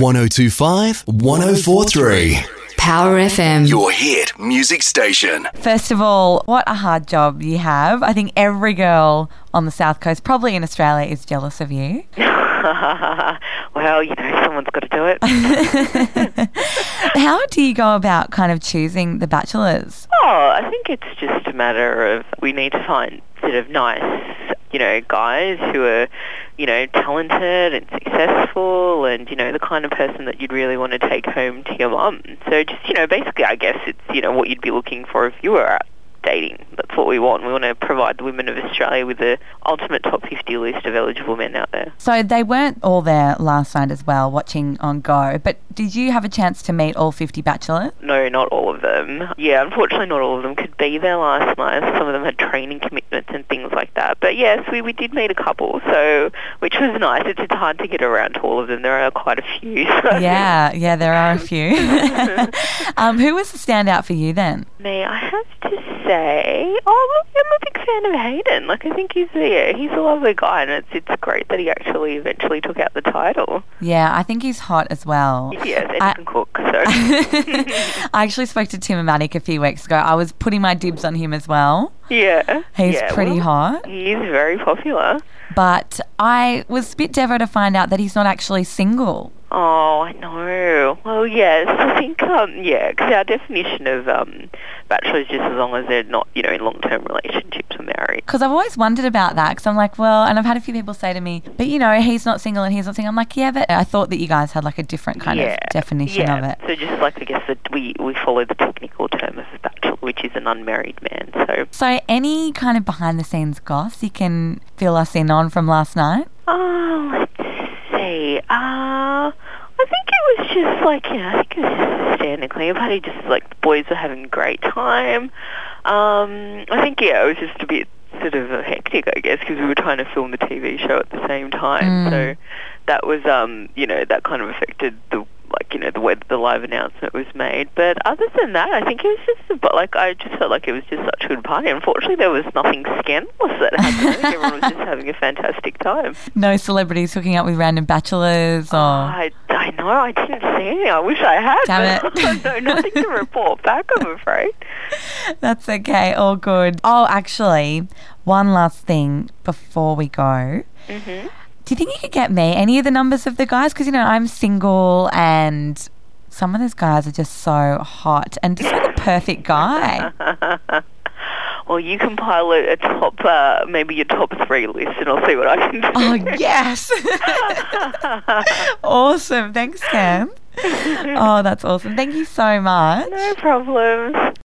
1025 1043. Power FM. Your hit music station. First of all, what a hard job you have. I think every girl on the South Coast, probably in Australia, is jealous of you. well, you know, someone's got to do it. How do you go about kind of choosing the bachelors? Oh, I think it's just a matter of we need to find sort of nice, you know, guys who are, you know, talented and successful and, you know, the kind of person that you'd really want to take home to your mum. So just, you know, basically I guess it's, you know, what you'd be looking for if you were out dating. That's what we want. We want to provide the women of Australia with the ultimate top 50 list of eligible men out there. So they weren't all there last night as well, watching on Go, but did you have a chance to meet all 50 bachelors? No, not all of them. Yeah, unfortunately not all of them could be there last night. Some of them had training commitments and things like that. But yes, we, we did meet a couple, so which was nice. It's, it's hard to get around to all of them. There are quite a few. So. Yeah, yeah, there are a few. um, who was the standout for you then? Me, I have to say, oh, I'm a big fan of Hayden. Like, I think he's yeah, he's a lovely guy, and it's it's great that he actually eventually took out the title. Yeah, I think he's hot as well. Yes, and I- he can cook. So I actually spoke to Tim and Matic a few weeks ago. I was putting my dibs on him as well. yeah, He's yeah, pretty well, hot. He is very popular. But I was a bit devo to find out that he's not actually single. Oh, I know. Well, yes, I think, um, yeah, because our definition of um, bachelor is just as long as they're not, you know, in long-term relationships or married. Because I've always wondered about that. Because I'm like, well, and I've had a few people say to me, but you know, he's not single and he's not single. I'm like, yeah, but I thought that you guys had like a different kind yeah, of definition yeah. of it. So just like, I guess, that we, we follow the technical term of a bachelor, which is an unmarried man. So, So, any kind of behind the scenes goss you can fill us in on from last night? oh, let's see. Uh, I think it was just like, you know, I think it was just a standing clean party, just like the boys were having a great time. Um, I think, yeah, it was just a bit sort of hectic, I guess, because we were trying to film the TV show at the same time. Mm. So that was, um, you know, that kind of affected the you know the way that the live announcement was made. But other than that, I think it was just like I just felt like it was just such a good party. Unfortunately, there was nothing scandalous that happened. Everyone was just having a fantastic time. No celebrities hooking up with random bachelors or. I, I know I didn't see any. I wish I had. Damn it. no, nothing to report back. I'm afraid. That's okay, all good. Oh, actually, one last thing before we go. hmm Do you think you could get me any of the numbers of the guys? Because, you know, I'm single and some of those guys are just so hot and just like a perfect guy. Well, you compile a, a top, uh, maybe your top three list, and I'll see what I can do. Oh, yes. awesome. Thanks, Cam. Oh, that's awesome. Thank you so much. no problems.